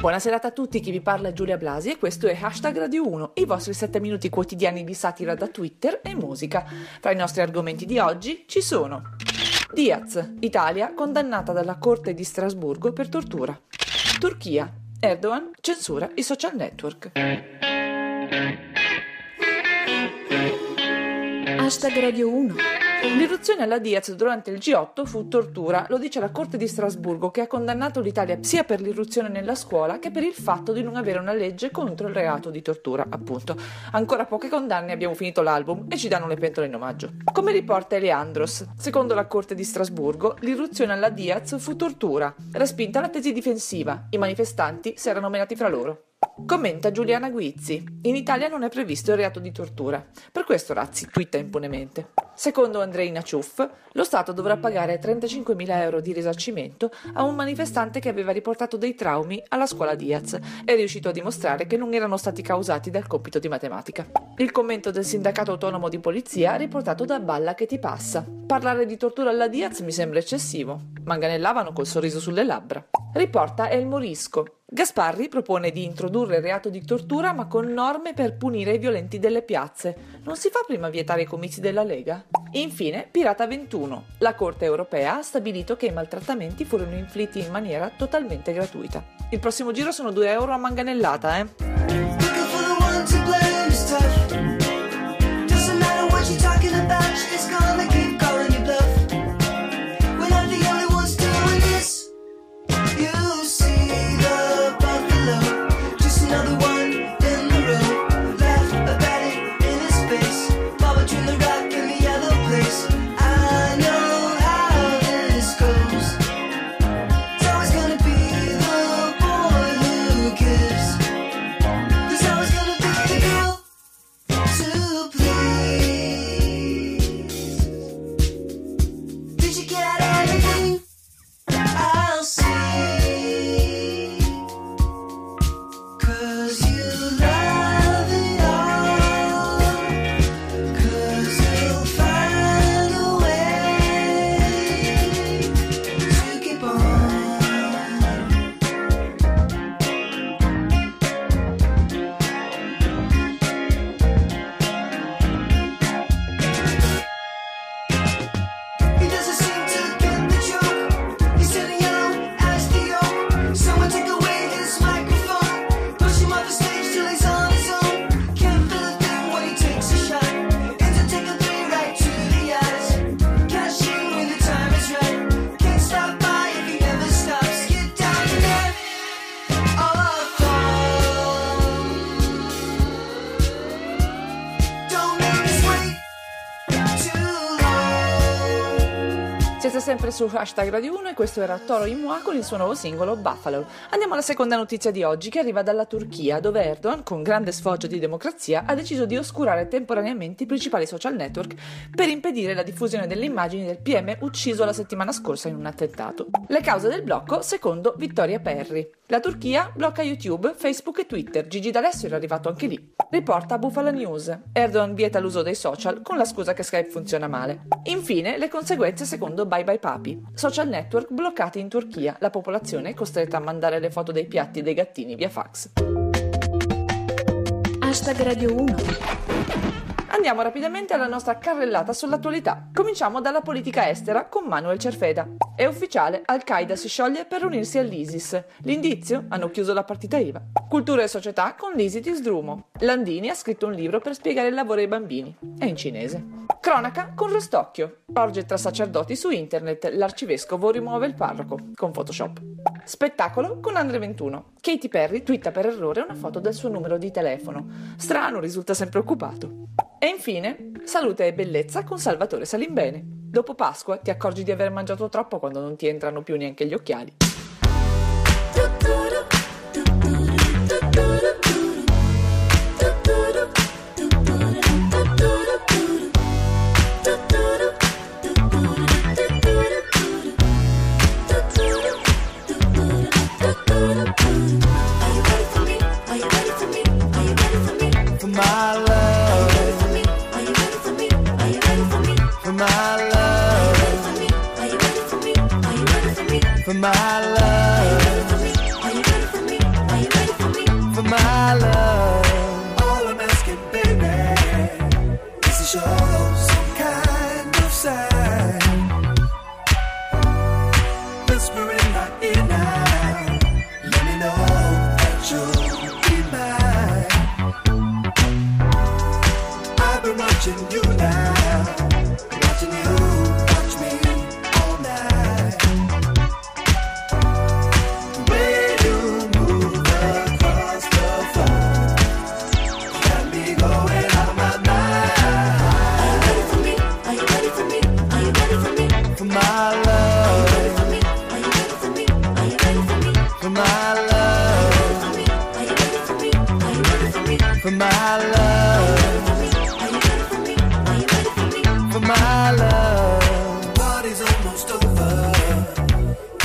Buonasera a tutti, chi vi parla è Giulia Blasi e questo è Hashtag Radio 1, i vostri 7 minuti quotidiani di satira da Twitter e musica. Tra i nostri argomenti di oggi ci sono Diaz, Italia condannata dalla Corte di Strasburgo per tortura. Turchia, Erdogan censura i social network. Hashtag Radio 1 L'irruzione alla Diaz durante il G8 fu tortura, lo dice la Corte di Strasburgo che ha condannato l'Italia sia per l'irruzione nella scuola che per il fatto di non avere una legge contro il reato di tortura, appunto. Ancora poche condanne, abbiamo finito l'album e ci danno le pentole in omaggio. Come riporta Eleandros, secondo la Corte di Strasburgo, l'irruzione alla Diaz fu tortura, respinta la tesi difensiva, i manifestanti si erano menati fra loro. Commenta Giuliana Guizzi. In Italia non è previsto il reato di tortura. Per questo Razzi twitta impunemente. Secondo Andrei Naciuff, lo Stato dovrà pagare 35.000 euro di risarcimento a un manifestante che aveva riportato dei traumi alla scuola Diaz e riuscito a dimostrare che non erano stati causati dal compito di matematica. Il commento del sindacato autonomo di polizia riportato da Balla che ti passa. Parlare di tortura alla Diaz mi sembra eccessivo. Manganellavano col sorriso sulle labbra. Riporta El Morisco, Gasparri propone di introdurre il reato di tortura ma con norme per punire i violenti delle piazze. Non si fa prima vietare i comizi della Lega? Infine, Pirata 21. La Corte europea ha stabilito che i maltrattamenti furono inflitti in maniera totalmente gratuita. Il prossimo giro sono 2 euro a manganellata, eh? Siete sempre su hashtag Radio 1 e questo era Toro Imua con il suo nuovo singolo Buffalo. Andiamo alla seconda notizia di oggi che arriva dalla Turchia dove Erdogan, con grande sfoggio di democrazia, ha deciso di oscurare temporaneamente i principali social network per impedire la diffusione delle immagini del PM ucciso la settimana scorsa in un attentato. Le cause del blocco secondo Vittoria Perri. La Turchia blocca YouTube, Facebook e Twitter. Gigi D'Alessio era arrivato anche lì. Riporta Bufala News. Erdogan vieta l'uso dei social con la scusa che Skype funziona male. Infine, le conseguenze secondo Bye Bye Papi. Social network bloccati in Turchia. La popolazione è costretta a mandare le foto dei piatti e dei gattini via fax. Hashtag Radio 1 Andiamo rapidamente alla nostra carrellata sull'attualità. Cominciamo dalla politica estera con Manuel Cerfeda. È ufficiale, Al-Qaeda si scioglie per unirsi all'ISIS. L'indizio? Hanno chiuso la partita IVA. Cultura e società con l'Isiti Sdrumo. Landini ha scritto un libro per spiegare il lavoro ai bambini. È in cinese. Cronaca con Rostocchio. Orge tra sacerdoti su internet. L'arcivescovo rimuove il parroco con Photoshop. Spettacolo con Andre 21. Katy Perry twitta per errore una foto del suo numero di telefono. Strano, risulta sempre occupato. E infine, salute e bellezza con Salvatore Salimbene. Dopo Pasqua ti accorgi di aver mangiato troppo quando non ti entrano più neanche gli occhiali. For my love. Are you ready for me? Are you ready for me? For my love. All I'm asking, baby, is to show some kind of sign. Whispering my ear now. Let me know that you'll be mine. I've been watching you now. Watching you for my love, for my love. Almost over,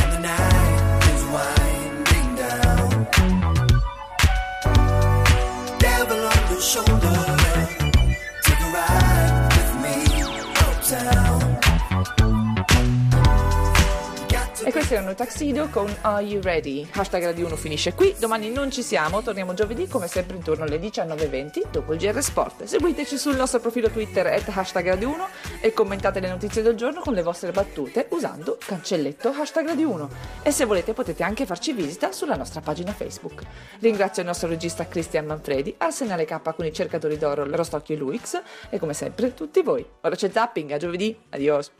and the night is winding down. Devil on your shoulder, Got to questi erano i Tuxedo con Are You Ready? Hashtag Radio 1 finisce qui, domani non ci siamo, torniamo giovedì come sempre intorno alle 19.20 dopo il GR Sport. Seguiteci sul nostro profilo Twitter at hashtag Radio 1 e commentate le notizie del giorno con le vostre battute usando cancelletto hashtag Radio 1 e se volete potete anche farci visita sulla nostra pagina Facebook. Ringrazio il nostro regista Cristian Manfredi, Arsenale K con i cercatori d'oro Rostocchio e Luix e come sempre tutti voi. Ora c'è il tapping, a giovedì, adios!